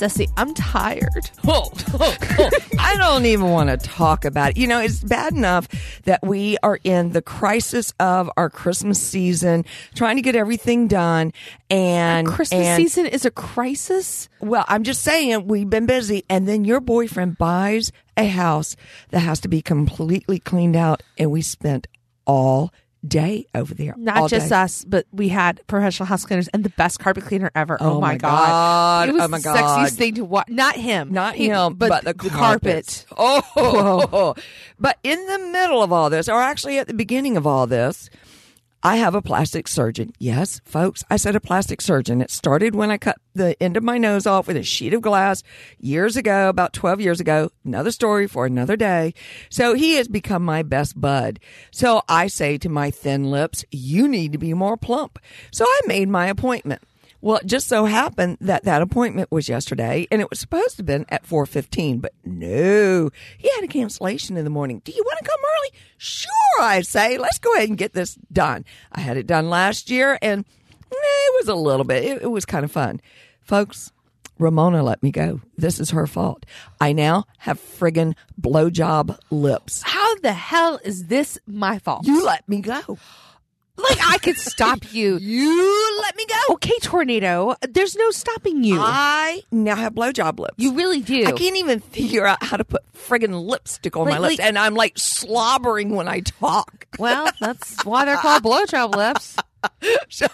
Ceci, I'm tired. Oh, oh, oh. I don't even want to talk about it. You know, it's bad enough that we are in the crisis of our Christmas season, trying to get everything done. And Christmas and, season is a crisis. Well, I'm just saying we've been busy, and then your boyfriend buys a house that has to be completely cleaned out, and we spent all day over there. Not just day. us, but we had professional house cleaners and the best carpet cleaner ever. Oh, Oh my god! God. It was Oh my the God. sexiest thing to watch. Not him, Not He- him, but, but the, carpet. carpet. Oh, but in the middle of all this, or actually at the beginning of all this, I have a plastic surgeon. Yes, folks, I said a plastic surgeon. It started when I cut the end of my nose off with a sheet of glass years ago, about 12 years ago. Another story for another day. So he has become my best bud. So I say to my thin lips, you need to be more plump. So I made my appointment. Well, it just so happened that that appointment was yesterday, and it was supposed to have been at four fifteen, but no, he had a cancellation in the morning. Do you want to come early? Sure, I say. Let's go ahead and get this done. I had it done last year, and it was a little bit. It, it was kind of fun, folks. Ramona let me go. This is her fault. I now have friggin' blowjob lips. How the hell is this my fault? You let me go. Like I could stop you. You let me go. Okay, tornado. There's no stopping you. I now have blowjob lips. you really do. I can't even figure out how to put friggin' lipstick on my lips, like- and I'm like slobbering when I talk. well, that's why they're called blowjob lips. So,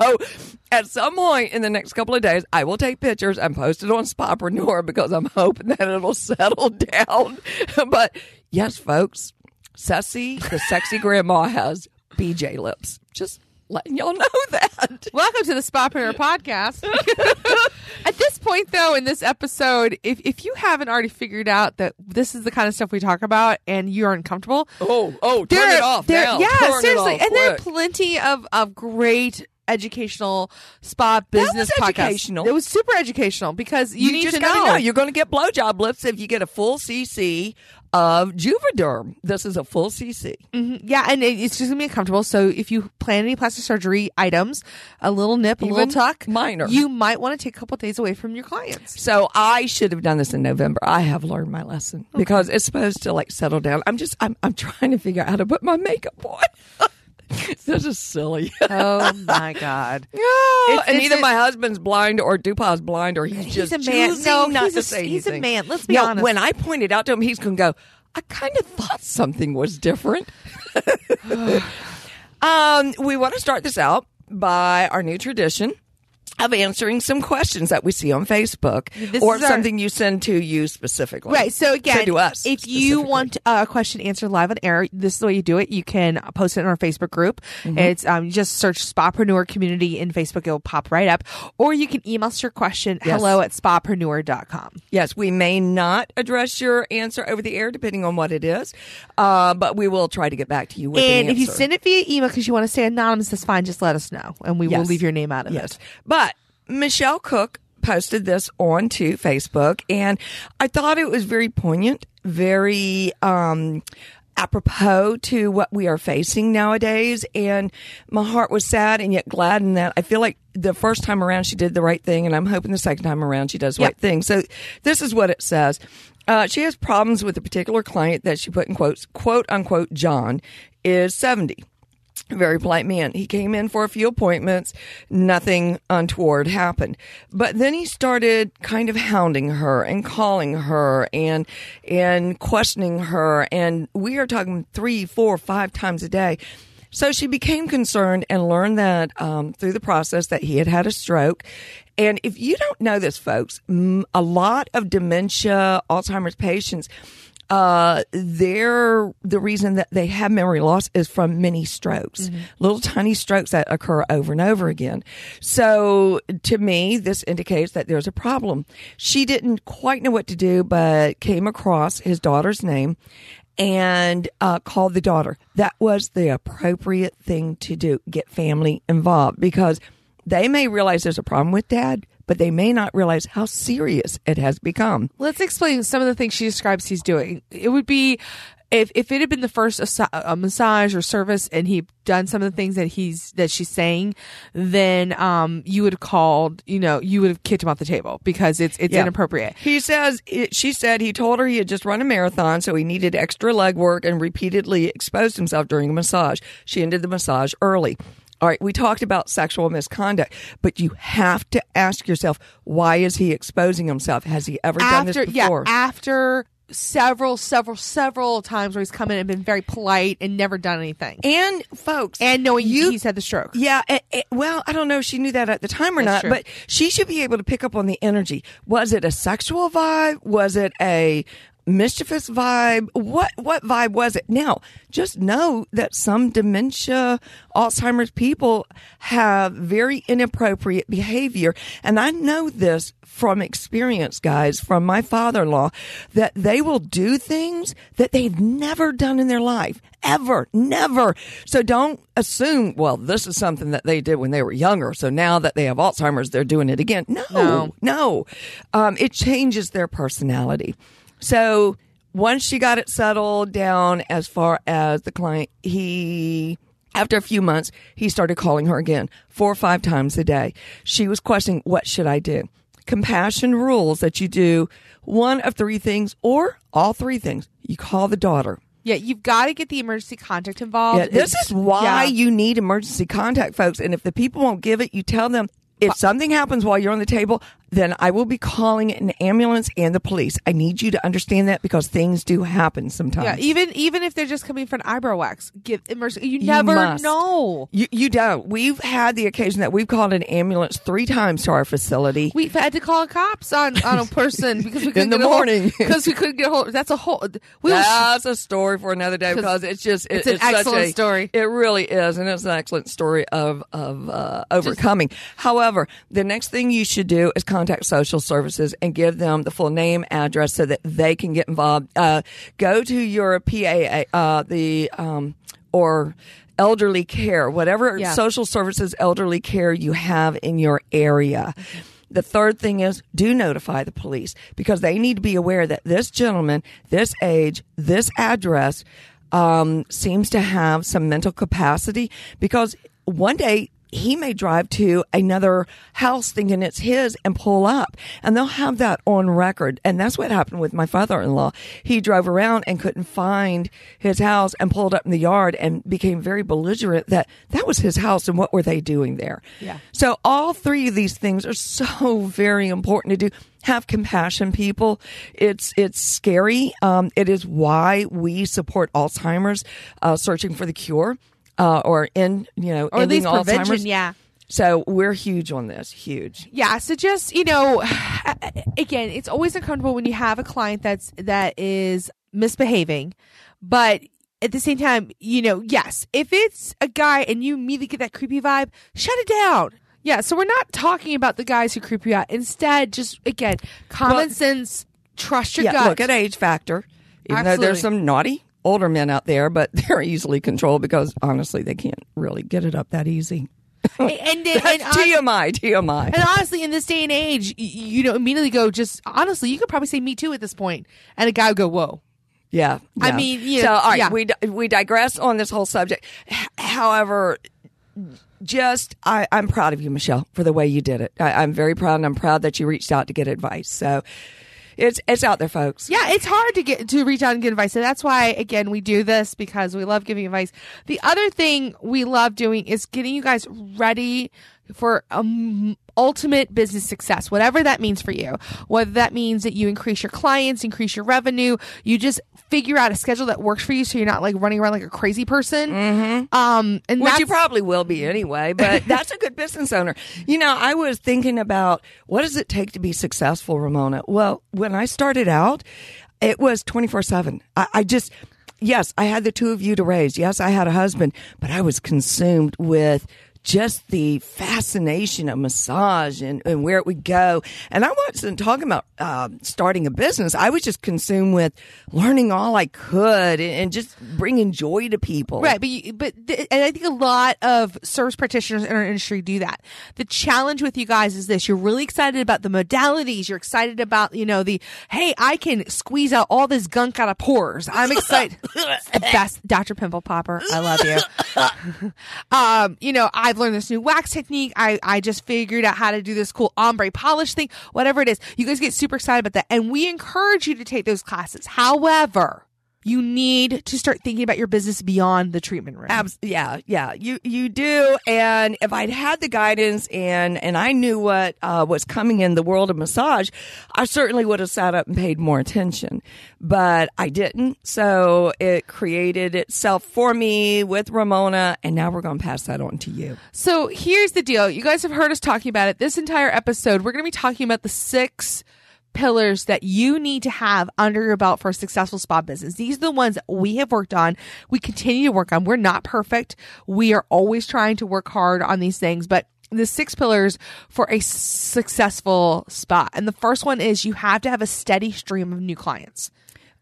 at some point in the next couple of days, I will take pictures and post it on Spapreneur because I'm hoping that it'll settle down. but yes, folks, Ceci, the sexy grandma, has BJ lips. Just letting y'all know that. Welcome to the Spapreneur podcast. At this point, though, in this episode, if, if you haven't already figured out that this is the kind of stuff we talk about and you're uncomfortable, Oh, oh, turn there- it off there- now. Yeah, Turn seriously. off and there are plenty of, of great educational spa business was podcasts. educational. It was super educational because you, need just to gotta know. You're going to get blowjob lips if you get a full CC of Juvederm. This is a full CC. Mhm. Yeah, and it, it's just gonna be uncomfortable. So if you plan any plastic surgery items, a little nip, a little Even tuck, minor. you might want to take a couple days away from your clients. So I should have done this in November. I have learned my lesson because it's supposed to like settle down. I'm just I'm I'm trying to figure out how to put my makeup on. this is silly. Oh my god. Oh, It's- and it's either a- my husband's blind or Dupa's blind or he's He's just a man. No, not he's to a- say he's a man. Let's be No, honest. When I pointed out to him, he's going to go. I kind of thought something was different. um, we want to start this out by our new tradition of answering some questions that we see on Facebook This or our- something you send to you specifically. Right. So again, to us if you want uh, a question answered live on air, this is the way you do it. You can post it in our Facebook group. Mm-hmm. It's um, just search Spapreneur Community in Facebook. It'll pop right up. Or you can email us your question Yes. hello at spapreneur.com. Yes, we may not address your answer over the air depending on what it is, uh, but we will try to get back to you with And an if you send it via email because you want to stay anonymous, that's fine. Just let us know, and we will leave your name out of Yes. it. But Michelle Cook posted this onto Facebook, and I thought it was very poignant, very um, apropos to what we are facing nowadays. And my heart was sad and yet glad in that I feel like the first time around she did the right thing, and I'm hoping the second time around she does the Yep. right thing. So this is what it says. Uh, she has problems with a particular client that she put in quotes, quote unquote, John is 70 very polite man. He came in for a few appointments. Nothing untoward happened. But then he started kind of hounding her and calling her and, and questioning her. And we are talking three, four, five times a day. So she became concerned and learned that um, through the process that he had had a stroke. And if you don't know this, folks, a lot of dementia, Alzheimer's patients uh, they're the reason that they have memory loss is from many strokes, little tiny strokes that occur over and over again. So to me, this indicates that there's a problem. She didn't quite know what to do, but came across his daughter's name and uh, called the daughter. That was the appropriate thing to do. Get family involved because they may realize there's a problem with dad, but they may not realize how serious it has become. Let's explain some of the things she describes he's doing. It would be if if it had been the first a massage or service and he'd done some of the things that he's that she's saying, then um you would have called, you know, you would have kicked him off the table because it's it's Yeah. inappropriate. He says, it, she said he told her he had just run a marathon, so he needed extra leg work and repeatedly exposed himself during a massage. She ended the massage early. All right, we talked about sexual misconduct, but you have to ask yourself, why is he exposing himself? Has he ever done After this yeah, after several several several times where he's come in and been very polite and never done anything. and folks, And knowing you he's had the stroke. Yeah, eh, eh, well, I don't know if she knew that at the time or That's not, true. but she should be able to pick up on the energy. Was it a sexual vibe? Was it a mischievous vibe? What what vibe was it? Now, just know that some dementia, Alzheimer's people have very inappropriate behavior, and I know this from experience, guys, from my father-in-law, that they will do things that they've never done in their life. Ever, never. So don't assume, well, this is something that they did when they were younger. So now that they have Alzheimer's, they're doing it again. No, No. no. Um, it changes their personality. So once she got it settled down as far as the client, he, after a few months, he started calling her again four or five times a day. She was questioning, what should I do? Compassion rules that you do one of three things or all three things. You call the daughter. Yeah, you've got to get the emergency contact involved. Yeah, this It's- is why yeah. you need emergency contact, folks. And if the people won't give it, you tell them if something happens while you're on the table, then I will be calling an ambulance and the police. I need you to understand that because things do happen sometimes. Yeah, even even if they're just coming for an eyebrow wax, give emergency. You never must. know. you, you don't. We've had the occasion that we've called an ambulance three times to our facility. We've had to call cops on on a person because we couldn't the get hold- morning. because we couldn't get a hold. That's a whole. We That's a story for another day because it's just it- it's an such excellent a- story. It really is, and it's an excellent story of of uh, overcoming. However, the next thing you should do is contact social services and give them the full name, address, so that they can get involved. Uh, go to your PAA, uh, the um, or elderly care, whatever Yeah. social services elderly care you have in your area. The third thing is do notify the police because they need to be aware that this gentleman, this age, this address, um, seems to have some mental capacity because one day he may drive to another house thinking it's his and pull up and they'll have that on record. And that's what happened with my father-in-law. He drove around and couldn't find his house and pulled up in the yard and became very belligerent that that was his house and what were they doing there? Yeah. So all three of these things are so very important to do. Have compassion, people. It's it's scary. Um, it is why we support Alzheimer's, uh, searching for the cure, uh, or in you know or at least prevention. Yeah. So we're huge on this. Huge. Yeah, so just you know, again, it's always uncomfortable when you have a client that's that is misbehaving, but at the same time, you know, yes, if it's a guy and you immediately get that creepy vibe, shut it down. Yeah, so we're not talking about the guys who creep you out. Instead, just again, common Well- sense, trust your yeah. gut. Look at age factor. Even though there's some naughty older men out there, but they're easily controlled because honestly, they can't really get it up that easy. and, and, and, That's TMI. TMI. and honestly, in this day and age, y- you know, immediately go just honestly, you could probably say "me too" at this point, and a guy would go, "Whoa." Yeah, I mean, you so all right, yeah. we we digress on this whole subject. H- however, just I, I'm proud of you, Michelle, for the way you did it. I, I'm very proud, and I'm proud that you reached out to get advice. So it's it's out there, folks. Yeah, it's hard to get to reach out and get advice. So that's why again we do this because we love giving advice. The other thing we love doing is getting you guys ready for um, ultimate business success, whatever that means for you. Whether that means that you increase your clients, increase your revenue, you just figure out a schedule that works for you, so you're not like running around like a crazy person. Mm-hmm. Um, and Which you probably will be anyway, but that's a good business owner. You know, I was thinking about what does it take to be successful, Ramona? Well, when I started out, It was 24 7. I just, yes, I had the two of you to raise. Yes, I had a husband, but I was consumed with just the fascination of massage and, and where it would go. And I wasn't talking about uh, starting a business. I was just consumed with learning all I could and, and just bringing joy to people. Right, but you, but th- and I think a lot of service practitioners in our industry do that. The challenge with you guys is this: you're really excited about the modalities. You're excited about you know the hey, I can squeeze out all this gunk out of pores. I'm excited. best, Dr. Pimple Popper. I love you. um, you know, I've learned this new wax technique. I, I just figured out how to do this cool ombre polish thing, whatever it is. You guys get super excited about that. And we encourage you to take those classes. However, you need to start thinking about your business beyond the treatment room. Abs- yeah, yeah, you you do. And if I'd had the guidance and and I knew what uh, was coming in the world of massage, I certainly would have sat up and paid more attention. But I didn't, so it created itself for me with Ramona, and now we're going to pass that on to you. So here's the deal: you guys have heard us talking about it. This entire episode, we're going to be talking about the six pillars that you need to have under your belt for a successful spa business. These are the ones that we have worked on. We continue to work on. We're not perfect. We are always trying to work hard on these things, but the six pillars for a successful spa. And the first one is you have to have a steady stream of new clients.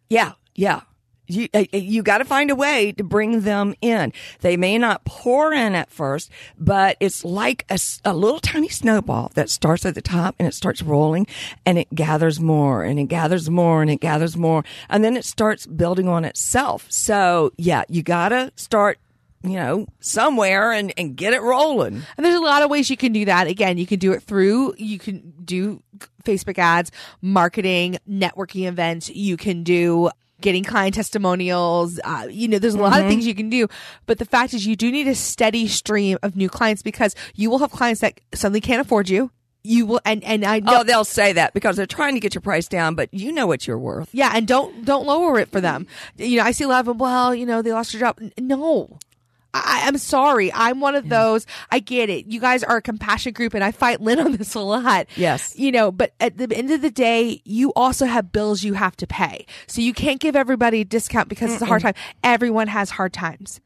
Yeah. Yeah you uh, uh, you got to find a way to bring them in. They may not pour in at first, but it's like a, a, little tiny snowball that starts at the top and it starts rolling and it gathers more and it gathers more and it gathers more and then it starts building on itself. So yeah, you got to start you know, somewhere and, and get it rolling. And there's a lot of ways you can do that. Again, you can do it through, you can do Facebook ads, marketing, networking events. You can do getting client testimonials. Uh, you know, there's a lot mm-hmm. of things you can do, but the fact is you do need a steady stream of new clients because you will have clients that suddenly can't afford you you will and and I know, oh they'll say that because they're trying to get your price down, but you know what you're worth. Yeah, and don't don't lower it for them. You know, I see a lot of them. Well, you know, they lost their job. No, I, am sorry. I'm one of those. I get it. You guys are a compassion group, and I fight Lynn on this a lot. Yes. You know, but at the end of the day, you also have bills you have to pay. So you can't give everybody a discount because Mm-mm. it's a hard time. Everyone has hard times.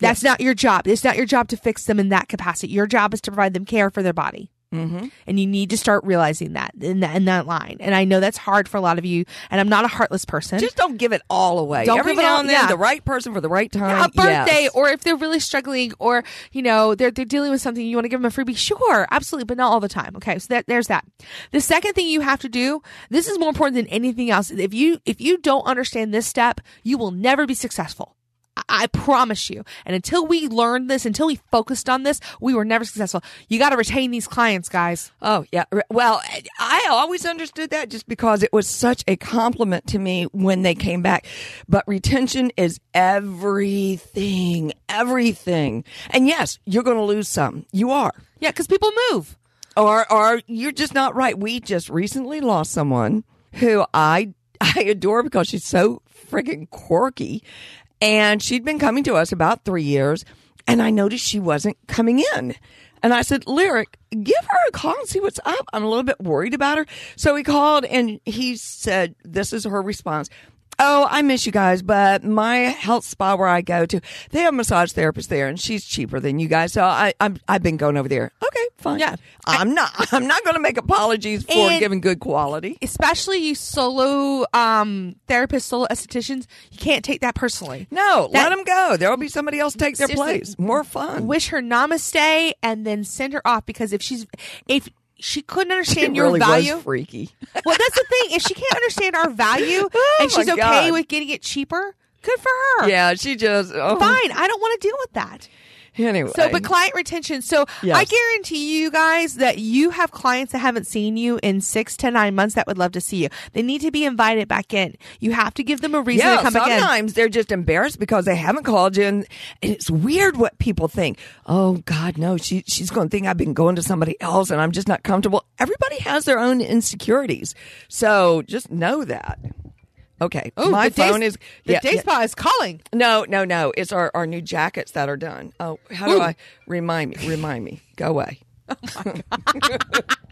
That's yes. not your job. It's not your job to fix them in that capacity. Your job is to provide them care for their body. Mm-hmm. And you need to start realizing that in that in that line. And I know that's hard for a lot of you. And I'm not a heartless person. Just don't give it all away. Don't Every give it all. Then, yeah. the right person for the right time. Yeah, a birthday, yes. or if they're really struggling, or you know they're they're dealing with something, you want to give them a freebie. Sure, absolutely, but not all the time. Okay, so that, there's that. The second thing you have to do. This is more important than anything else. If you if you don't understand this step, you will never be successful. I promise you. And until we learned this, until we focused on this, we were never successful. You got to retain these clients, guys. Oh, yeah. Well, I always understood that just because it was such a compliment to me when they came back. But retention is everything, everything. And yes, you're going to lose some. You are. Yeah, because people move. Or, or you're just not right. We just recently lost someone who I I adore because she's so freaking quirky and she'd been coming to us about three years. And I noticed she wasn't coming in. And I said, Lyric, give her a call and see what's up. I'm a little bit worried about her. So he called and he said, This is her response. Oh, I miss you guys, but my health spa where I go to, they have a massage therapist there, and she's cheaper than you guys. So I, I'm, I've been going over there. Okay, fine. Yeah, I'm not. I'm not going to make apologies for giving good quality. Especially you solo um therapists, solo estheticians, you can't take that personally. No, that, let them go. There will be somebody else take their place. More fun. Wish her namaste and then send her off because if she's if she couldn't understand it your really value. Freaky. well, that's the thing. If she can't understand our value oh and she's okay God. with getting it cheaper, good for her. Yeah, she just oh. fine. I don't want to deal with that. Anyway. So, but client retention. So, yes. I guarantee you guys that you have clients that haven't seen you in six to nine months that would love to see you. They need to be invited back in. You have to give them a reason yeah, to come back in. Sometimes they're just embarrassed because they haven't called you, and, and it's weird what people think. Oh God, no, she she's going to think I've been going to somebody else, and I'm just not comfortable. Everybody has their own insecurities, so just know that. Okay. Oh, my phone day, is the yeah, day spa yeah. is calling. No, no, no. It's our, our new jackets that are done. Oh, how Ooh. do I remind me? Remind me. Go away. Oh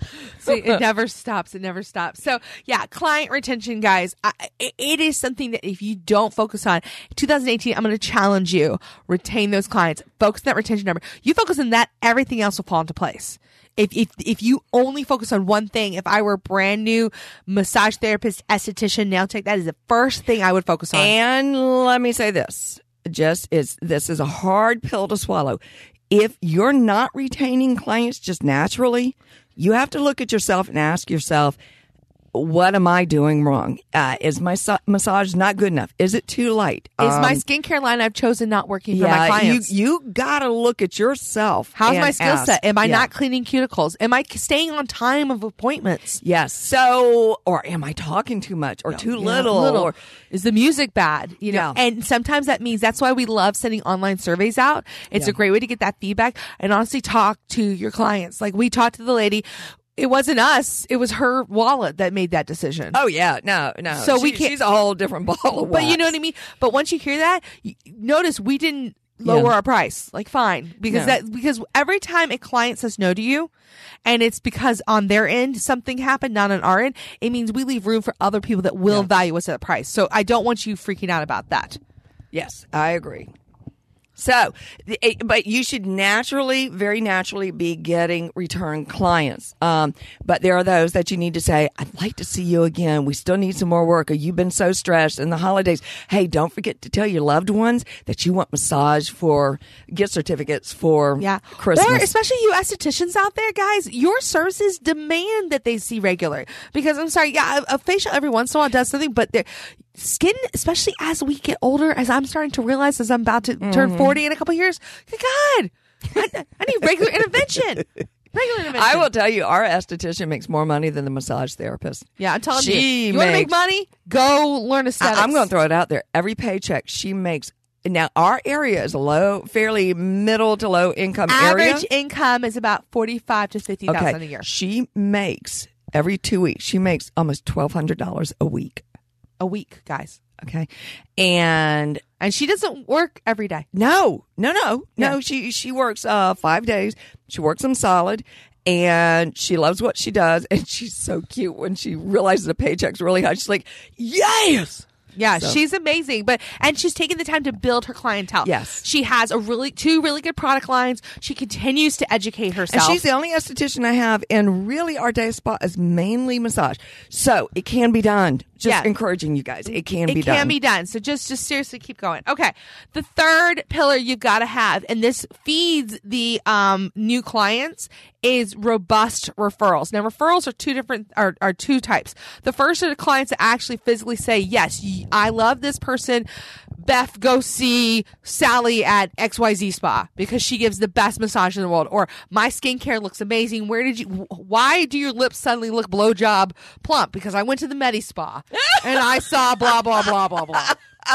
See, it never stops. It never stops. So, yeah, client retention, guys, I, it is something that if you don't focus on 2018, I'm going to challenge you retain those clients, focus on that retention number. You focus on that, everything else will fall into place. If, if, if you only focus on one thing, if I were a brand new massage therapist, esthetician, nail tech, that is the first thing I would focus on. And let me say this just is this is a hard pill to swallow. If you're not retaining clients just naturally, you have to look at yourself and ask yourself, what am I doing wrong? Uh, is my so- massage not good enough? Is it too light? Is um, my skincare line I've chosen not working yeah, for my clients? You, you got to look at yourself. How's my skill set? Am I yeah. not cleaning cuticles? Am I staying on time of appointments? Yes. So, or am I talking too much or too little? little? Or is the music bad? You know, and sometimes that means that's why we love sending online surveys out. It's a great way to get that feedback and honestly talk to your clients. Like we talked to the lady it wasn't us. It was her wallet that made that decision. Oh yeah, no, no. So she, we can't. She's a whole different ball of wax. But you know what I mean. But once you hear that, you, notice we didn't lower yeah. our price. Like fine, because no. that because every time a client says no to you, and it's because on their end something happened, not on our end, it means we leave room for other people that will yeah. value us at a price. So I don't want you freaking out about that. Yes, I agree. So, but you should naturally, very naturally be getting return clients. Um, but there are those that you need to say, I'd like to see you again. We still need some more work. Or you've been so stressed in the holidays. Hey, don't forget to tell your loved ones that you want massage for gift certificates for yeah. Christmas. Or especially you estheticians out there, guys, your services demand that they see regular. Because I'm sorry, yeah, a, facial every once in a while does something, but skin, especially as we get older, as I'm starting to realize as I'm about to mm-hmm. turn 40 in a couple years, God, I, I need regular intervention. Regular intervention. I will tell you, our esthetician makes more money than the massage therapist. Yeah, I'm telling she you. You want to make money? Go learn aesthetics. I, I'm going to throw it out there. Every paycheck she makes now our area is a low, fairly middle to low income Average area. Average income is about forty five to fifty thousand okay. a year. She makes every two weeks. She makes almost twelve hundred dollars a week a week, guys. Okay. And and she doesn't work every day. No, no, no, no. Yeah. She she works uh five days. She works them solid, and she loves what she does. And she's so cute when she realizes the paycheck's really high. She's like, "Yes, yeah, so. she's amazing. But and she's taken the time to build her clientele. Yes, she has a really two really good product lines. She continues to educate herself. And she's the only esthetician I have, and really our day spa is mainly massage, so it can be done. Just encouraging you guys, it can it be done. It can be done. So just just seriously keep going. Okay, the third pillar you've got to have, and this feeds the um, new clients is robust referrals. Now, referrals are two different, are, are two types. The first are the clients that actually physically say, yes, I love this person. Beth, go see Sally at XYZ Spa because she gives the best massage in the world. Or my skincare looks amazing. Where did you, why do your lips suddenly look blowjob plump? Because I went to the Medi Spa and I saw blah, blah, blah, blah, blah.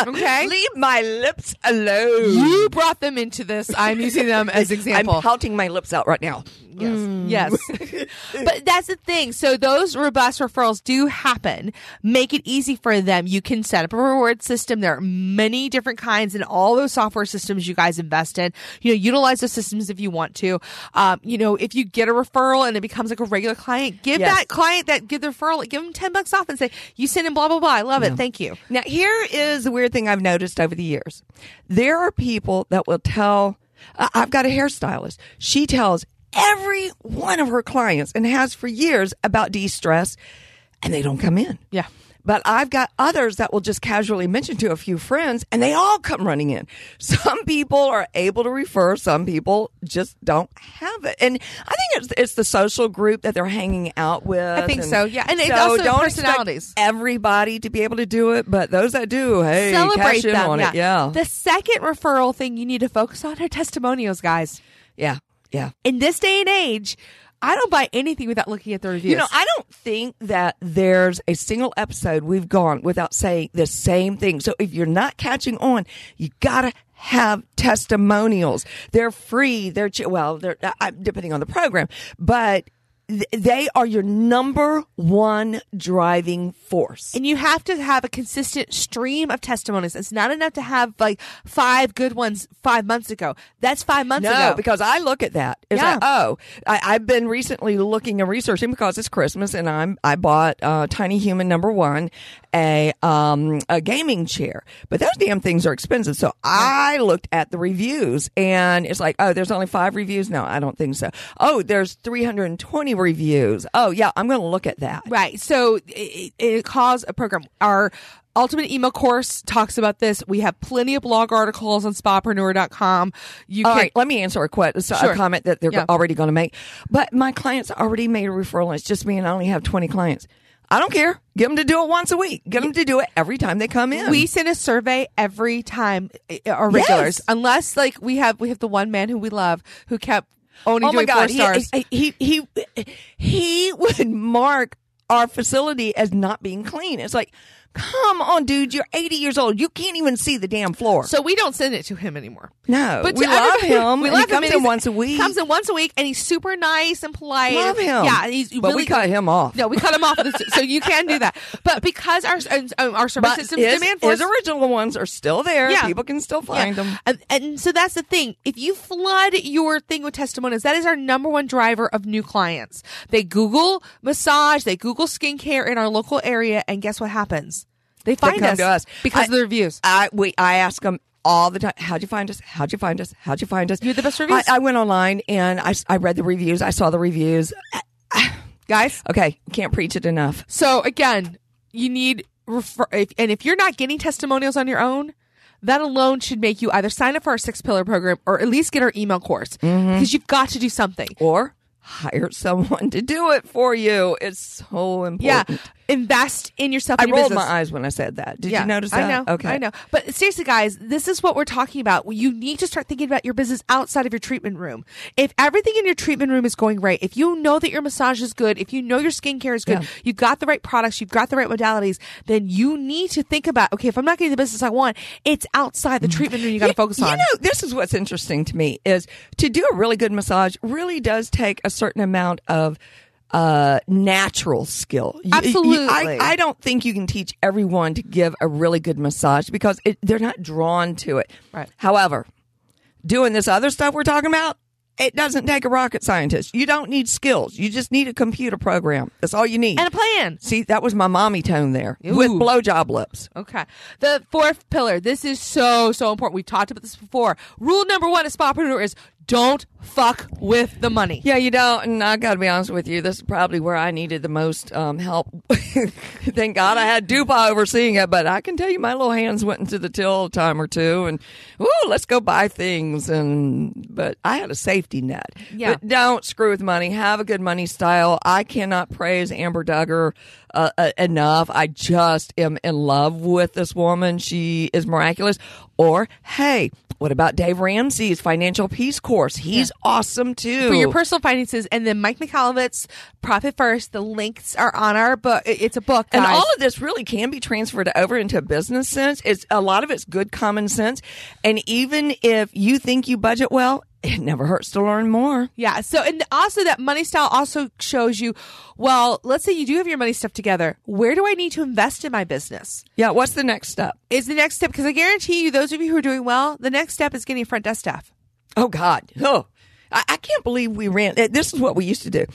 Okay. Leave my lips alone. You brought them into this. I'm using them as example. I'm pouting my lips out right now. Yes. Mm. Yes. but that's the thing. So those robust referrals do happen. Make it easy for them. You can set up a reward system. There are many different kinds in all those software systems you guys invest in. You know, utilize those systems if you want to. Um, you know, if you get a referral and it becomes like a regular client, give yes. that client that give the referral, give them 10 bucks off and say, you send in blah, blah, blah. I love it. Thank you. Now, here is the weird thing I've noticed over the years. There are people that will tell, I've got a hairstylist. She tells every one of her clients and has for years about de stress, and they don't come in. Yeah. But I've got others that will just casually mention to a few friends and they all come running in. Some people are able to refer, some people just don't have it. And I think it's, it's the social group that they're hanging out with. I think so, yeah. And so it's also don't personalities. everybody to be able to do it, but those that do, hey, celebrate them. yeah. It. yeah. The second referral thing you need to focus on are testimonials, guys. Yeah. Yeah. In this day and age, I don't buy anything without looking at the reviews. You know, I don't think that there's a single episode we've gone without saying the same thing. So if you're not catching on, you gotta have testimonials. They're free. They're well, they're depending on the program, but they are your number one driving force. And you have to have a consistent stream of testimonies. It's not enough to have like five good ones five months ago. That's five months no, ago. because I look at that. It's Yeah. like, oh, I, I've been recently looking and researching because it's Christmas, and I'm I bought uh, Tiny Human number one, a um a gaming chair, but those damn things are expensive. So I looked at the reviews, and it's like, oh, there's only five reviews. No, I don't think so. Oh, there's 320 reviews. Oh, yeah, I'm going to look at that. Right. So it, it calls a program. Our ultimate email course talks about this. We have plenty of blog articles on spapreneur.com. You All can, right, let me answer a, que- a Sure. comment that they're Yeah. already going to make. But my clients already made a referral. It's just me, and I only have 20 clients. I don't care. Get them to do it once a week. Get them to do it every time they come in. we send a survey every time uh, our regulars, Yes. unless like we have we have the one man who we love who kept only oh my doing four stars. he, he he he would mark our facility as not being clean. It's like, come on, dude, you're 80 years old. You can't even see the damn floor. so we don't send it to him anymore. no, But we love him. We love he comes him. and in once a week. Comes in once a week, and he's super nice and polite. Love him. Yeah, he's but really we cut him off. No, we cut him off. So you can do that, but because our um, our service but systems his, demand for his original ones are still there. Yeah. People can still find Yeah. them. And, and so that's the thing. If you flood your thing with testimonials, that is our number one driver of new clients. They Google massage, they Google skincare in our local area, and guess what happens? They find come us, to us. because I- of the reviews. I we I ask them all the time. How'd you find us? How'd you find us? How'd you find us? You had the best reviews? I, I went online and I I read the reviews. I saw the reviews. Guys, Okay, can't preach it enough. So again, you need refer, if, and if you're not getting testimonials on your own, that alone should make you either sign up for our six pillar program or at least get our email course Mm-hmm. because you've got to do something. Or hire someone to do it for you. It's so important. Yeah, invest in yourself. I your rolled business. my eyes when I said that. Did yeah, you notice that? I know. Okay. I know. But seriously, guys, this is what we're talking about. You need to start thinking about your business outside of your treatment room. If everything in your treatment room is going right, if you know that your massage is good, if you know your skincare is good, Yeah. you've got the right products, you've got the right modalities, then you need to think about, okay, if I'm not getting the business I want, it's outside the mm. treatment room you got to focus on. You know, this is what's interesting to me is to do a really good massage really does take a certain amount of uh natural skill. You- you- Absolutely. I, I don't think you can teach everyone to give a really good massage because it, they're not drawn to it. Right. However, doing this other stuff we're talking about, it doesn't take a rocket scientist. You don't need skills. You just need a computer program. That's all you need. and a plan. See, that was my mommy tone there with Ooh. blowjob lips. Okay. The fourth pillar. This is so, so important. We've talked about this before. Rule number one of Spapreneur is don't fuck with the money. Yeah, you don't. And I got to be honest with you, this is probably where I needed the most um, help. Thank God I had Dupa overseeing it, but I can tell you my little hands went into the till a time or two, and ooh, let's go buy things. And but I had a safety net. Yeah. But don't screw with money. Have a good money style. I cannot praise Amber Duggar uh, uh, enough. I just am in love with this woman. She is miraculous. Or hey. What about Dave Ramsey's financial peace course? He's awesome too. for your personal finances. And then Mike Michalowicz's Profit First. The links are on our book. It's a book, And all of this really can be transferred over into business sense. It's a lot of it's good common sense. And even if you think you budget well, it never hurts to learn more. yeah. So, and also that money style also shows you, well, let's say you do have your money stuff together. Where do I need to invest in my business? Yeah, what's the next step? Is the next step, because I guarantee you, those of you who are doing well, the next step is getting a front desk staff. Oh God. Oh. I, I can't believe we ran eh, this is what we used to do.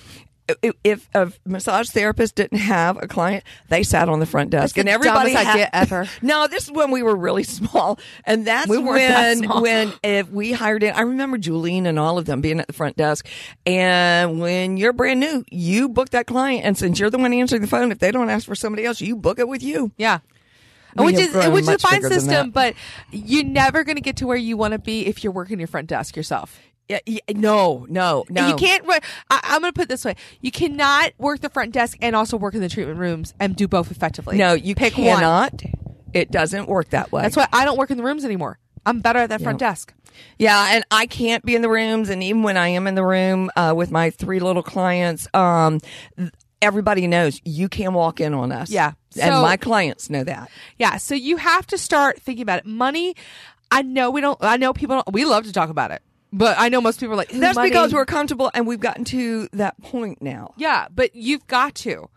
If, if a massage therapist didn't have a client, they sat on the front desk, That's and the everybody dumbest had- idea ever. No, this is when we were really small, and that's We weren't that when small. when if we hired in. I remember Julene and all of them being at the front desk, and when you're brand new, you book that client, and since you're the one answering the phone, if they don't ask for somebody else, you book it with you. Yeah. We which is which is a fine system, but you're never going to get to where you want to be if you're working your front desk yourself. Yeah, yeah, no, no, no. You can't. I, I'm going to put it this way: you cannot work the front desk and also work in the treatment rooms and do both effectively. No, you pick one. cannot. It doesn't work that way. That's why I don't work in the rooms anymore. I'm better at that front desk. Yeah, and I can't be in the rooms, and even when I am in the room uh, with my three little clients, um, th- everybody knows you can walk in on us. Yeah. and my clients know that. Yeah, so you have to start thinking about it. Money. I know we don't. I know people. Don't, we love to talk about it. But I know most people are like That's money." because we're comfortable and we've gotten to that point now. yeah, but you've got to.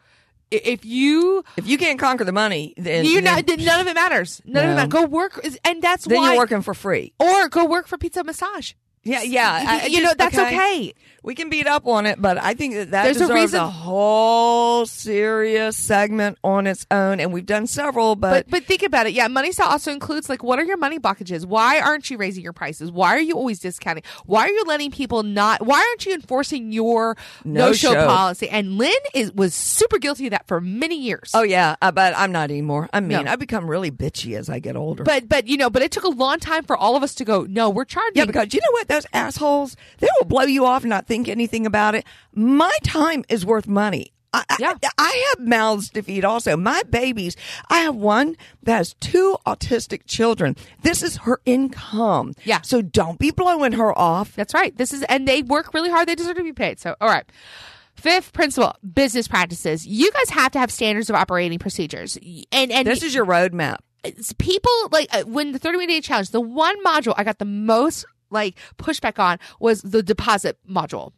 If you If you can't conquer the money, then you know then, none of it matters. None of it matters. Go work, and that's then why. you're working for free. or go work for pizza massage. Yeah, yeah. I- you know just- that's okay. We can beat up on it, but I think that that There's deserves a, reason- whole serious segment on its own, and we've done several. But, But but think about it. Yeah, money style also includes like what are your money blockages? Why aren't you raising your prices? Why are you always discounting? Why are you letting people not? Why aren't you enforcing your no show No-show. policy? And Lynn is was super guilty of that for many years. oh yeah, uh, but I'm not anymore. I mean, No. I become really bitchy as I get older. But but you know, but it took a long time for all of us to go. No, we're charging. yeah, because you know what? Those assholes, they will blow you off and not think anything about it. My time is worth money. I, I- Yeah. I, have mouths to feed also. My babies, I have one that has two autistic children. This is her income. Yeah. So don't be blowing her off. That's right. This is, and they work really hard. They deserve to be paid. So, all right. Fifth principle: business practices. You guys have to have standards of operating procedures, and and This is your roadmap. people like uh, when the 30 day challenge. The one module I got the most like pushback on was the deposit module.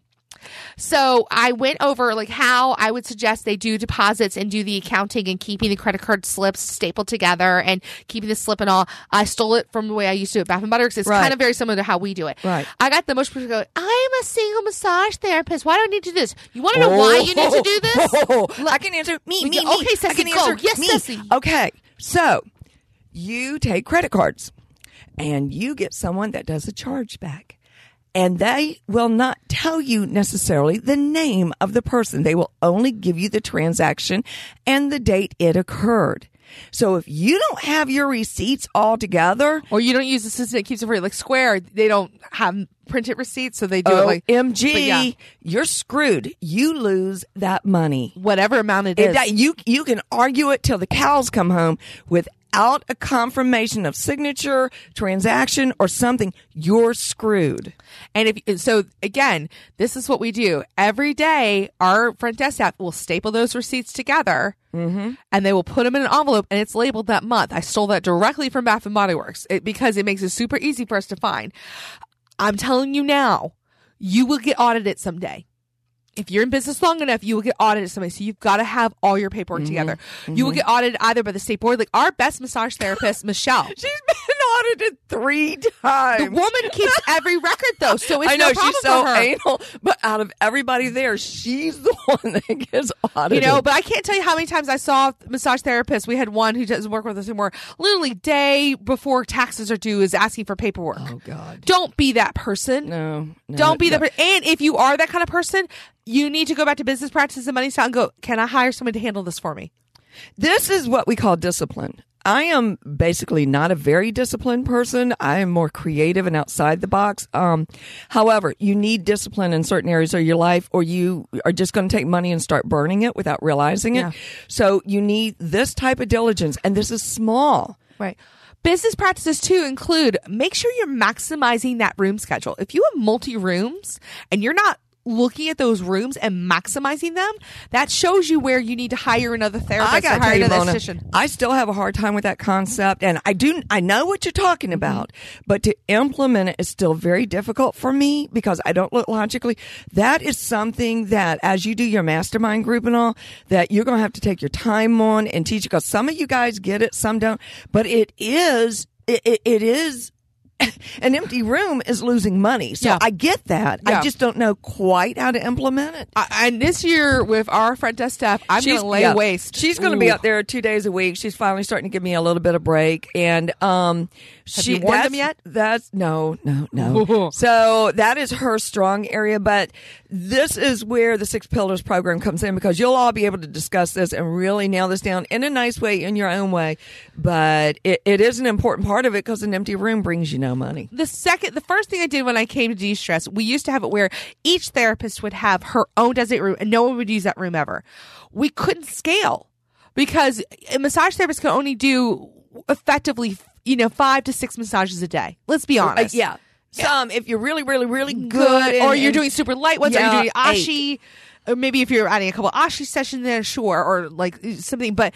So I went over like how I would suggest they do deposits and do the accounting and keeping the credit card slips stapled together and keeping the slip and all. I stole it from the way I used to do it at Bath and Body Works. It's Right. kind of very similar to how we do it. Right. I got the most pushback. Going, I am a single massage therapist. Why do I need to do this? You want to know why you need to do this? Oh, oh, oh, oh. I can answer me, me, me. okay, Ceci, I can go. answer Yes, me. Ceci. Okay, so you take credit cards and you get someone that does a chargeback. And they will not tell you necessarily the name of the person. They will only give you the transaction and the date it occurred. So if you don't have your receipts all together, Or you don't use the system that keeps it free. Like Square, they don't have printed receipts, so they do it like MG, yeah. you're screwed. You lose that money. whatever amount it is. that you you can argue it till the cows come home without a confirmation of signature, transaction, or something. You're screwed. And if so, again, this is what we do every day. Our front desk staff will staple those receipts together, Mm-hmm. and they will put them in an envelope, and it's labeled that month. I stole that directly from Bath and Body Works it, because it makes it super easy for us to find. I'm telling you now, you will get audited someday. If you're in business long enough, you will get audited someday. So you've got to have all your paperwork Mm-hmm. together. You will get audited either by the state board, like our best massage therapist, Michelle. She's been audited three times. The woman keeps every record though, so it's I know no she's so anal, but out of everybody there, she's the one that gets audited. You know, but I can't tell you how many times I saw massage therapists. We had one who doesn't work with us anymore. Literally, day before taxes are due, is asking for paperwork. oh God, Don't be that person. no, no Don't be no. that person. And if you are that kind of person, you need to go back to business practices and money style and go. Can I hire someone to handle this for me? This is what we call discipline. I am basically not a very disciplined person. I am more creative and outside the box. Um, however, you need discipline in certain areas of your life, or you are just going to take money and start burning it without realizing it. Yeah. So you need this type of diligence, and this is small. Right. Business practices too include make sure you're maximizing that room schedule. If you have multi rooms and you're not looking at those rooms and maximizing them, that shows you where you need to hire another therapist I or got to hire you, another Mona, esthetician. I still have a hard time with that concept, and I do. I know what you're talking mm-hmm. about, but to implement it is still very difficult for me because I don't look logically. That is something that, as you do your mastermind group and all, that you're going to have to take your time on and teach. Because some of you guys get it, some don't. But it is. It, it, it is. An empty room is losing money. So Yeah. I get that. Yeah. I just don't know quite how to implement it. I, and this year with our front desk staff, I'm going to lay yeah. waste. She's going to be out there two days a week. She's finally starting to give me a little bit of break, and um, she you warned them yet? That's no, no, no. so that is her strong area, but this is where the Six Pillars program comes in because you'll all be able to discuss this and really nail this down in a nice way, in your own way. But it, it is an important part of it because an empty room brings you no money. the second, the first thing I did when I came to de-stress, we used to have it where each therapist would have her own designated room and no one would use that room ever. We couldn't scale because a massage therapist can only do effectively, you know, five to six massages a day. Let's be Uh, honest. yeah. Some, if you're really, really, really good, good, and- or you're and- doing super light ones, or Yeah, you're doing ashi. or maybe if you're adding a couple ashi sessions there, sure, or like something. But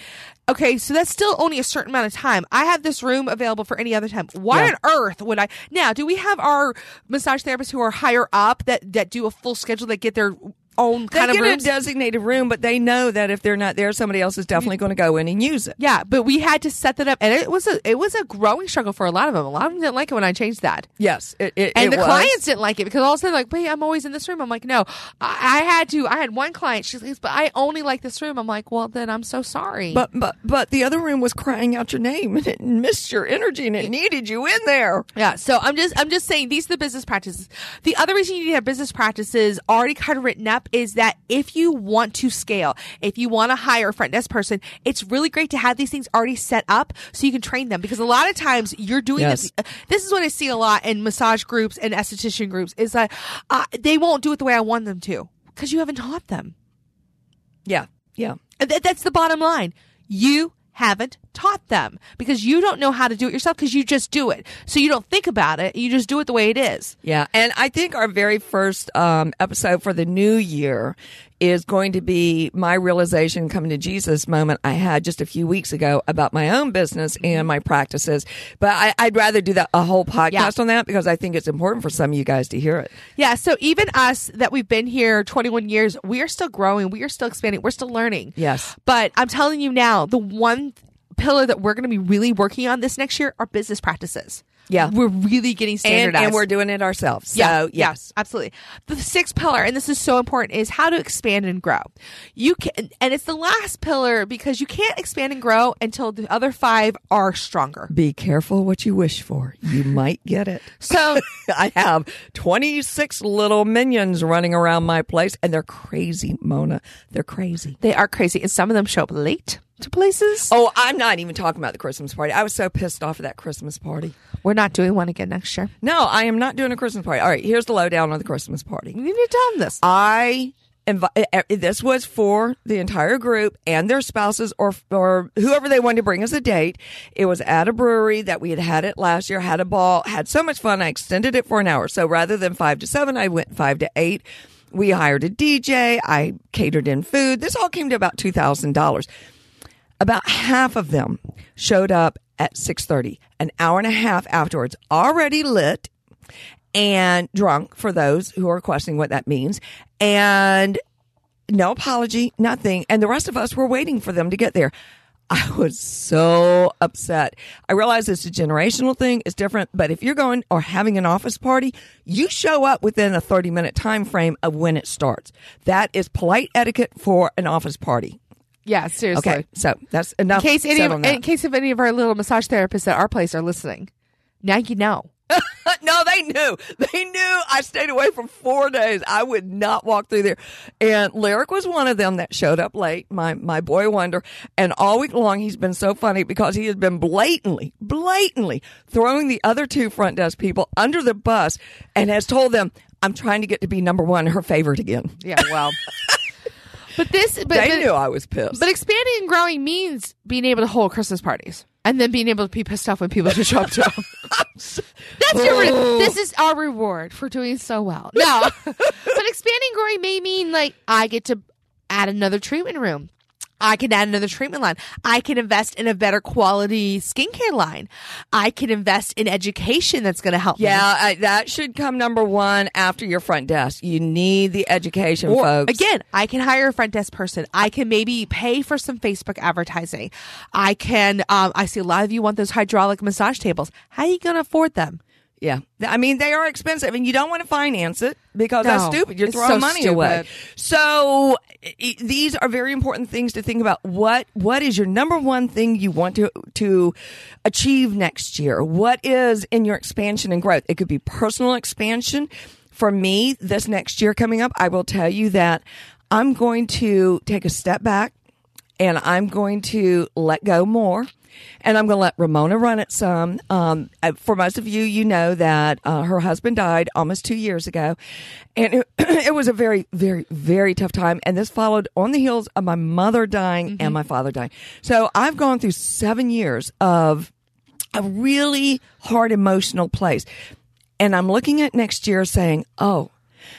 okay, so that's still only a certain amount of time. I have this room available for any other time. Why Yeah. on earth would I? Now, do we have our massage therapists who are higher up that that do a full schedule that get their own They kind of rooms? a designated room, but they know that if they're not there, somebody else is definitely going to go in and use it. yeah, but we had to set that up, and it was a it was a growing struggle for a lot of them. A lot of them didn't like it when I changed that. Yes, it, it, and it the was. clients didn't like it because all of a sudden like wait i'm always in this room i'm like no I, I had to i had one client she's like but i only like this room i'm like well then i'm so sorry But but but the other room was crying out your name and it missed your energy and it needed you in there. yeah so i'm just i'm just saying these are the business practices the other reason you need to have business practices already kind of written up is that if you want to scale if you want to hire a front desk person it's really great to have these things already set up so you can train them because a lot of times you're doing Yes. this this is what i see a lot in massage groups and esthetician groups is that uh, they won't do it the way i want them to because you haven't taught them Yeah, yeah. Th- that's the bottom line. You haven't taught them because you don't know how to do it yourself because you just do it. So you don't think about it. You just do it the way it is. Yeah, and I think our very first um, episode for the new year is going to be my realization coming to Jesus moment I had just a few weeks ago about my own business and mm-hmm. my practices. But I, I'd rather do that a whole podcast Yeah. on that because I think it's important for some of you guys to hear it. Yeah. So even us that we've been here 21 years, we are still growing. We are still expanding. We're still learning. Yes. But I'm telling you now, the one pillar that we're going to be really working on this next year are business practices. Yeah. We're really getting standardized. and we're doing it ourselves. So, Yeah, yes. yeah, absolutely. The sixth pillar, and this is so important, is how to expand and grow. You can, and it's the last pillar because you can't expand and grow until the other five are stronger. Be careful what you wish for. You might get it. So, I have 26 little minions running around my place and they're crazy, Mona. They're crazy. they are crazy, and some of them show up late to places. Oh, I'm not even talking about the Christmas party. I was so pissed off at that Christmas party. We're not doing one again next year. No, I am not doing a Christmas party. All right, here's the lowdown on the Christmas party. You need to tell them this. I invi- eh, eh, this was for the entire group and their spouses or or whoever they wanted to bring as a date. It was at a brewery that we had had it last year, had a ball, had so much fun. I extended it for an hour. So rather than 5 to 7, I went 5 to 8. We hired a DJ, I catered in food. This all came to about $2,000 about half of them showed up at 6.30 an hour and a half afterwards already lit and drunk for those who are questioning what that means and no apology nothing and the rest of us were waiting for them to get there I was so upset. I realize it's a generational thing. It's different, but if you're going or having an office party, you show up within a 30 minute time frame of when it starts. That is polite etiquette for an office party. Yeah, seriously. Okay, so that's enough. In case any of, in case of any of our little massage therapists at our place are listening, now you know. no, they knew. They knew I stayed away for four days. I would not walk through there. And Lyric was one of them that showed up late, my, my boy wonder. And all week long, he's been so funny because he has been blatantly, blatantly throwing the other two front desk people under the bus and has told them, I'm trying to get to be number one, her favorite again. Yeah, well. but this, but, they but, knew I was pissed. but expanding and growing means being able to hold Christmas parties and then being able to be pissed off when people show up to them. That's your. Re- oh. this is our reward for doing so well. No, but expanding growing may mean like I get to add another treatment room. I can add another treatment line. I can invest in a better quality skincare line. I can invest in education that's going to help. me. yeah, I, that should come number one after your front desk. You need the education, Or, folks. again, I can hire a front desk person. I can maybe pay for some Facebook advertising. I can. Um, I see a lot of you want those hydraulic massage tables. How are you going to afford them? Yeah. I mean, they are expensive and you don't want to finance it because that's stupid. You're throwing so money stupid. away. So i- these are very important things to think about. What, what is your number one thing you want to, to achieve next year? What is in your expansion and growth? It could be personal expansion. For me, this next year coming up, I will tell you that I'm going to take a step back and I'm going to let go more. And I'm going to let Ramona run it some. Um, uh, for most of you, you know that uh, her husband died almost two years ago. And it, it was a very, very, very tough time. And this followed on the heels of my mother dying and my father dying. So I've gone through seven years of a really hard emotional place. And I'm looking at next year saying, oh,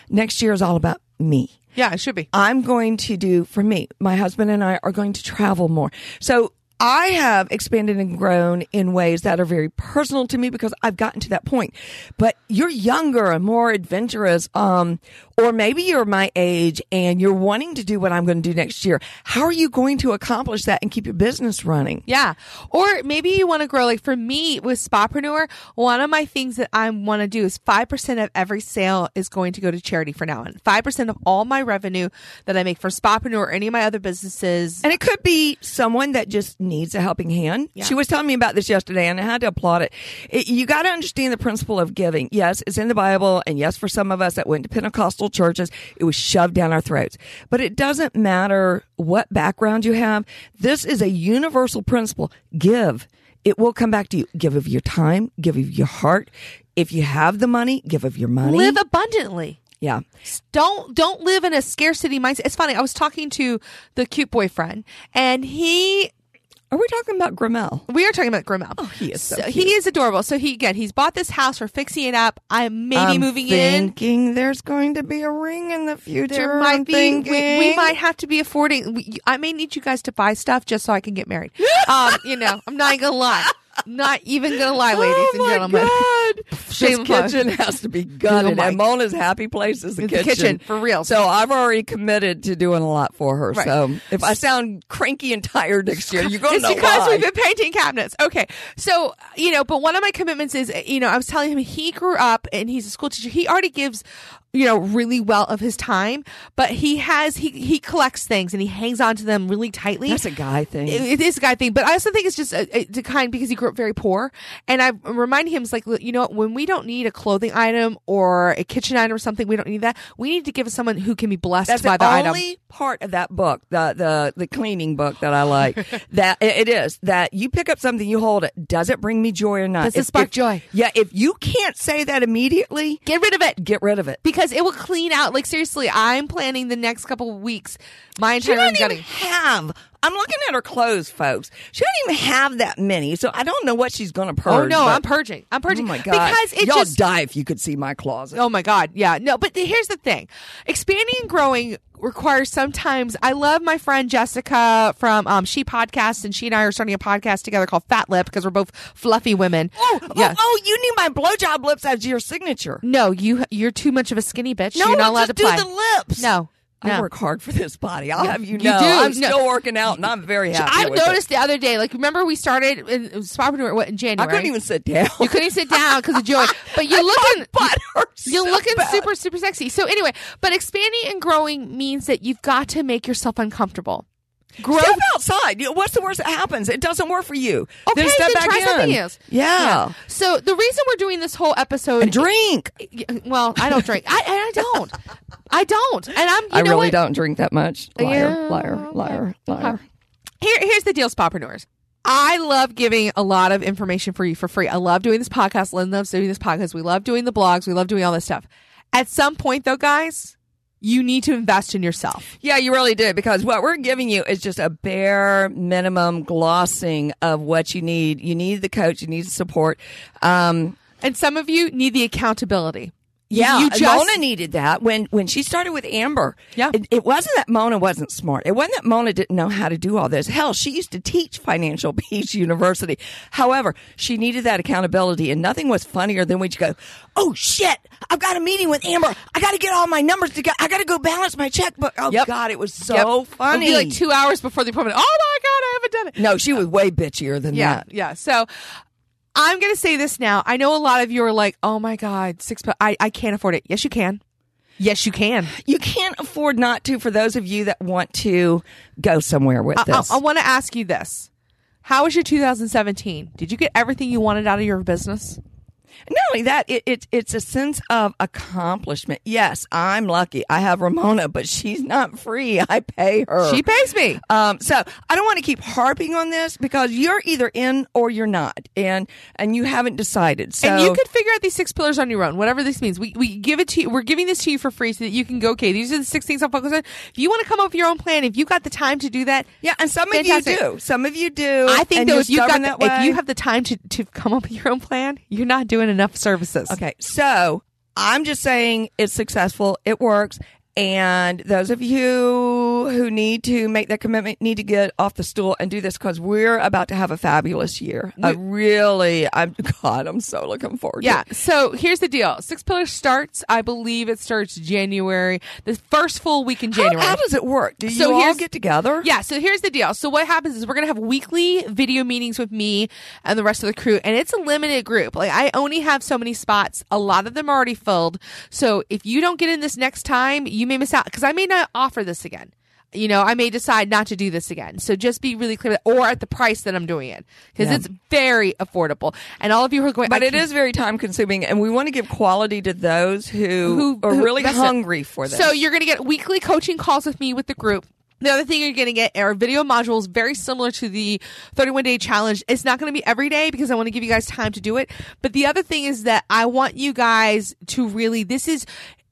next year is all about me. Yeah, it should be. I'm going to do for me. My husband and I are going to travel more. So I have expanded and grown in ways that are very personal to me because I've gotten to that point. But you're younger and more adventurous, um, or maybe you're my age and you're wanting to do what I'm going to do next year. How are you going to accomplish that and keep your business running? Yeah. Or maybe you want to grow. Like for me with Spapreneur, one of my things that I want to do is 5% of every sale is going to go to charity for now on. 5% of all my revenue that I make for Spapreneur or any of my other businesses. And it could be someone that just needs a helping hand. Yeah. She was telling me about this yesterday and I had to applaud it. it you got to understand the principle of giving. Yes, it's in the Bible. And yes, for some of us that went to Pentecostal churches, it was shoved down our throats. But it doesn't matter what background you have. This is a universal principle. Give. It will come back to you. Give of your time, give of your heart. If you have the money, give of your money. Live abundantly. yeah. don't don't live in a scarcity mindset. It's funny. I was talking to the cute boyfriend, and he Are we talking about Grimmel? we are talking about Grimmel. Oh, he is so he cute. is adorable. So he again, he's bought this house. We're fixing it up. I'm maybe I'm moving in. thinking there's going to be a ring in the future. There might I'm be. We, we might have to be affording. We, I may need you guys to buy stuff just so I can get married. um, you know, I'm not gonna lie. Not even gonna lie, ladies oh and gentlemen. God. Shame this kitchen has to be gutted. Oh my- and Mona's happy place is the kitchen. kitchen, for real. So I've already committed to doing a lot for her. Right. So if I sound cranky and tired next year, you're going to It's because why. we've been painting cabinets. Okay. So, you know, but one of my commitments is, you know, I was telling him he grew up and he's a school teacher. He already gives, you know, really well of his time, but he has, he, he collects things and he hangs on to them really tightly. That's a guy thing. It- it is a guy thing, but I also think it's just uh, uh, a, a, kind because he grew up very poor. And I remind him, it's like, you know, what, when we don't need a clothing item or a kitchen item or something, we don't need that. We need to give it someone who can be blessed That's by the the, only part of that book, the the the cleaning book that I like. that it- is that you pick up something, you hold it. Does it bring me joy or not? Does it spark if- joy? Yeah. If you can't say that immediately, Get rid of it. get rid of it. because it will clean out. Like seriously, I'm planning the next couple of weeks. My entire doesn't even gutting. have. I'm looking at her clothes, folks. She doesn't even have that many, so I don't know what she's going to oh, purge. Oh no, but- I'm purging. I'm purging. Oh my god! Because it y'all just. die if you could see my closet. Oh my god, yeah, no. But the- here's the thing: expanding and growing requires sometimes. I love my friend Jessica from um, She Podcast, and she and I are starting a podcast together called Fat Lip because we're both fluffy women. Oh, yeah. oh, oh, you need my blowjob lips as your signature. No, you you're too much of a skinny bitch. No, you're not allowed just to play. do the lips. No, I no. work hard for this body. I'll have you you know. do. I'm No. still working out, and I'm very happy. I with it. noticed the other day. Like, remember we started in what in January? I couldn't even sit down. You couldn't sit down because of joy, but you're looking. You're so looking bad. super, super sexy. So anyway, but expanding and growing means that you've got to make yourself uncomfortable. Growth. Step outside. What's the worst that happens? It doesn't work for you. Okay, then step then back try in. something else. Yeah. So the reason we're doing this whole episode, And drink. well, I don't drink. I, and I don't. I don't. And I'm. You I really what? don't drink that much. Liar, Yeah, liar, okay. liar, liar. Here, here's the deal, Spapreneurs. I love giving a lot of information for you for free. I love doing this podcast. Lynn loves doing this podcast. We love doing the blogs. We love doing all this stuff. At some point, though, guys, you need to invest in yourself. Yeah, you really do because what we're giving you is just a bare minimum glossing of what you need. You need the coach, you need the support. Um, And some of you need the accountability. Yeah, you just Mona needed that when when she started with Amber. Yeah. it, it wasn't that Mona wasn't smart. It wasn't that Mona didn't know how to do all this. Hell, she used to teach Financial Peace University. However, she needed that accountability, and nothing was funnier than when you go, "Oh shit, I've got a meeting with Amber. I got to get all my numbers together. I got to go balance my checkbook." Oh Yep. God, it was so Yep. Funny. be like two hours before the appointment. Oh my god, I haven't done it. no, she was way bitchier than Yeah, that. yeah. So I'm going to say this now. I know a lot of you are like, "Oh my god, six. pa- I I can't afford it." Yes, you can. Yes, you can. You can't afford not to for those of you that want to go somewhere with I, this. I, want to ask you this: How was your 2017? Did you get everything you wanted out of your business? Not only that, it, it, it's a sense of accomplishment. Yes, I'm lucky. I have Ramona, but she's not free. I pay her. She pays me. Um, so I don't want to keep harping on this because you're either in or you're not, and and you haven't decided. So and you could figure out these six pillars on your own, whatever this means. We, we give it to you. We're giving this to you for free so that you can go, okay, these are the six things I'm focused on. If you want to come up with your own plan, if you got the time to do that, yeah, and some Fantastic. of you do. Some of you do. I think and though, you're if you've got the, that way. if you have the time to, to come up with your own plan, you're not doing enough services. Okay, so I'm just saying it's successful, it works, And those of you who need to make that commitment need to get off the stool and do this because we're about to have a fabulous year. I really, I'm God, I'm so looking forward. Yeah. to it. So here's the deal. Six Pillars starts. I believe it starts January, the first full week in January. how does it work? Do So you all get together? Yeah, so here's the deal. So what happens is we're gonna have weekly video meetings with me and the rest of the crew, and it's a limited group. Like I only have so many spots. A lot of them are already filled. So if you don't get in this next time, you may miss out because I may not offer this again. You know, I may decide not to do this again. So just be really clear, or at the price that I'm doing it, because Yeah. it's very affordable. And all of you who are going, But it very time consuming, and we want to give quality to those who, Who- are really hungry for this. So you're going to get weekly coaching calls with me with the group. The other thing you're going to get are video modules very similar to the 31 day challenge. It's not going to be every day because I want to give you guys time to do it. But the other thing is that I want you guys to really, this is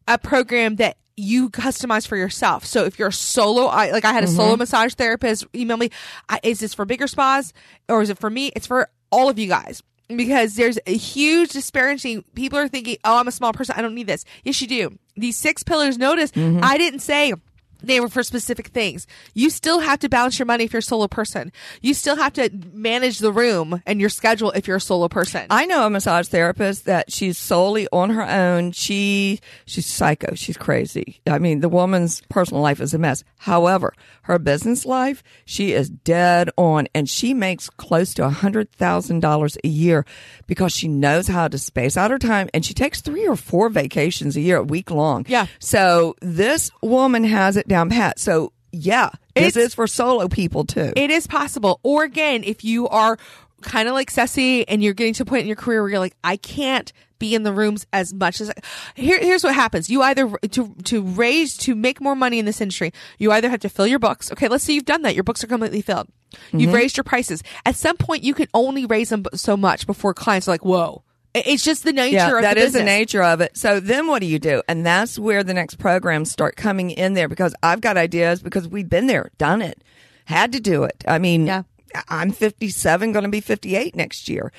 a program that you customize for yourself. So if you're a solo, I, like I had a mm-hmm. solo massage therapist email me, I, is this for bigger spas or is it for me? It's for all of you guys because there's a huge disparity. People are thinking, oh, I'm a small person. I don't need this. Yes, you do. These six pillars, notice mm-hmm. I didn't say they were for specific things. You still have to balance your money if you're a solo person. You still have to manage the room and your schedule if you're a solo person. I know a massage therapist that she's solely on her own. She she's psycho. She's crazy. I mean, the woman's personal life is a mess. However, her business life, she is dead on, and she makes close to a hundred thousand dollars a year because she knows how to space out her time, and she takes three or four vacations a year, a week long. Yeah. So this woman has it down pat. So yeah, this It's- is for solo people too. It is possible. Or again, if you are kind of like Ceci and you're getting to a point in your career where you're like, I can't be in the rooms as much as I, here, here's what happens. You either to, to raise, to make more money in this industry, you either have to fill your books. Okay. Let's say you've done that. Your books are completely filled. You've mm-hmm. raised your prices. At some point, you can only raise them so much before clients are like, whoa. It- It's just the nature yeah, of that the is the nature of it. So then what do you do? And that's where the next programs start coming in there because I've got ideas because we've been there, done it, had to do it. I mean, Yeah. I'm 57, going to be 58 next year.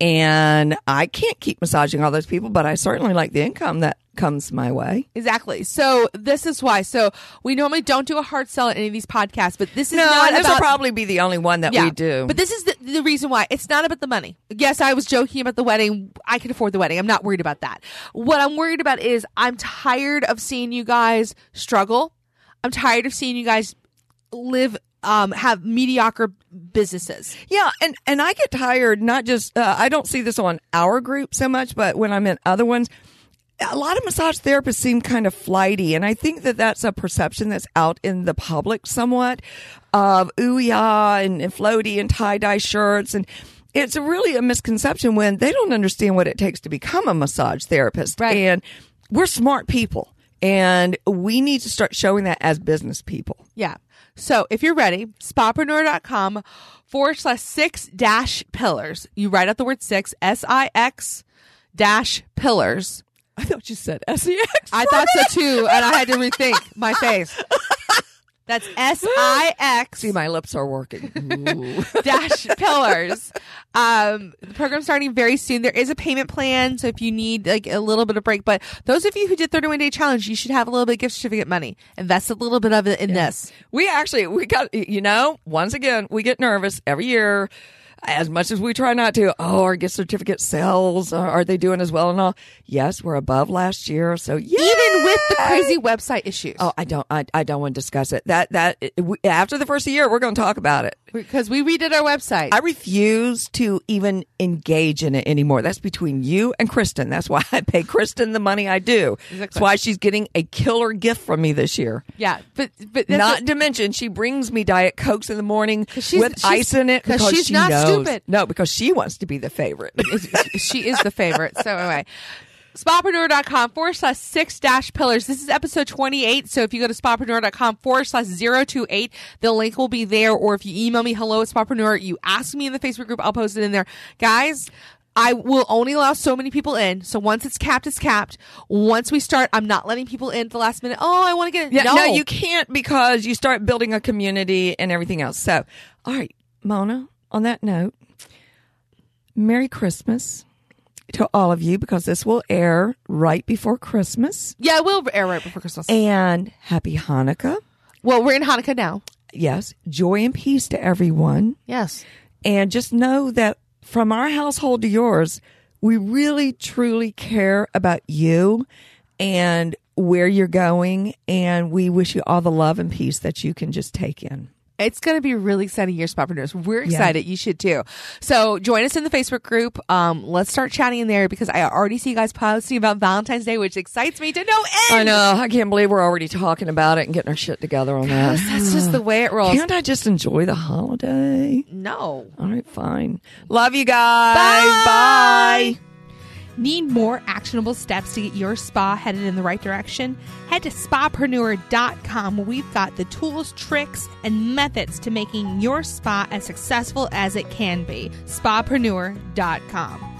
And I can't keep massaging all those people, but I certainly like the income that comes my way. Exactly. So this is why. So we normally don't do a hard sell at any of these podcasts, but this is No, not this about will probably be the only one that we do. But this is the, the reason why. It's not about the money. Yes, I was joking about the wedding. I can afford the wedding. I'm not worried about that. What I'm worried about is I'm tired of seeing you guys struggle. I'm tired of seeing you guys live, um, have mediocre businesses. Yeah, and and I get tired. Not just uh, I don't see this on our group so much, but when I'm in other ones, a lot of massage therapists seem kind of flighty, and I think that that's a perception that's out in the public somewhat of ooh yeah and, and floaty and tie dye shirts and. It's really a misconception when they don't understand what it takes to become a massage therapist. Right. And we're smart people and we need to start showing that as business people. Yeah. So if you're ready, spapreneur.com forward slash six dash pillars. You write out the word six, S I X dash pillars. I thought you said sex. I thought so too, and I had to rethink my face. That's S I X See, my lips are working. Dash pillars. Um, the program's starting very soon. There is a payment plan, so if you need like a little bit of break, but those of you who did 31 day challenge, you should have a little bit of gift certificate money. Invest a little bit of it in this. We actually we got you know once again we get nervous every year. As much as we try not to, oh, our gift certificate sales are uh, are they doing as well and all? Yes, we're above last year, so yeah. Even with the crazy website issues. Oh, I don't, I, I don't want to discuss it. That that we, after the first year, we're going to talk about it. Because we redid our website. I refuse to even engage in it anymore. That's between you and Kristen. That's why I pay Kristen the money I do. That's why she's getting a killer gift from me this year. yeah, but but Not what- to mention, she brings me Diet Cokes in the morning she's- with ice in it 'cause because she's she not knows. Stupid. No, because she wants to be the favorite. she is the favorite. So anyway, spapreneur.com forward slash six dash pillars. This is episode 28. So if you go to spapreneur.com forward slash 028, the link will be there. Or if you email me hello at spapreneur, you ask me in the Facebook group, I'll post it in there. Guys, I will only allow so many people in. So once it's capped, it's capped. Once we start, I'm not letting people in at the last minute. Oh, I want to get in. yeah, no. no, you can't because you start building a community and everything else. So, all right, Mona. On that note, Merry Christmas. to all of you because this will air right before Christmas. Yeah, we'll air right before Christmas. And happy Hanukkah. well, we're in Hanukkah now. Yes, joy and peace to everyone. Yes. And just know that from our household to yours, we really truly care about you and where you're going. And we wish you all the love and peace that you can just take in. It's going to be a really exciting year, Spapreneurs. We're excited. You should too. So join us in the Facebook group. Um, let's start chatting in there because I already see you guys posting about Valentine's Day, which excites me to no end. I know. I can't believe we're already talking about it and getting our shit together on that. That's just the way it rolls. Can't I just enjoy the holiday? No. All right, fine. Love you guys. Bye. Bye. Need more actionable steps to get your spa headed in the right direction? Head to spapreneur.com. Where we've got the tools, tricks, and methods to making your spa as successful as it can be. Spapreneur.com.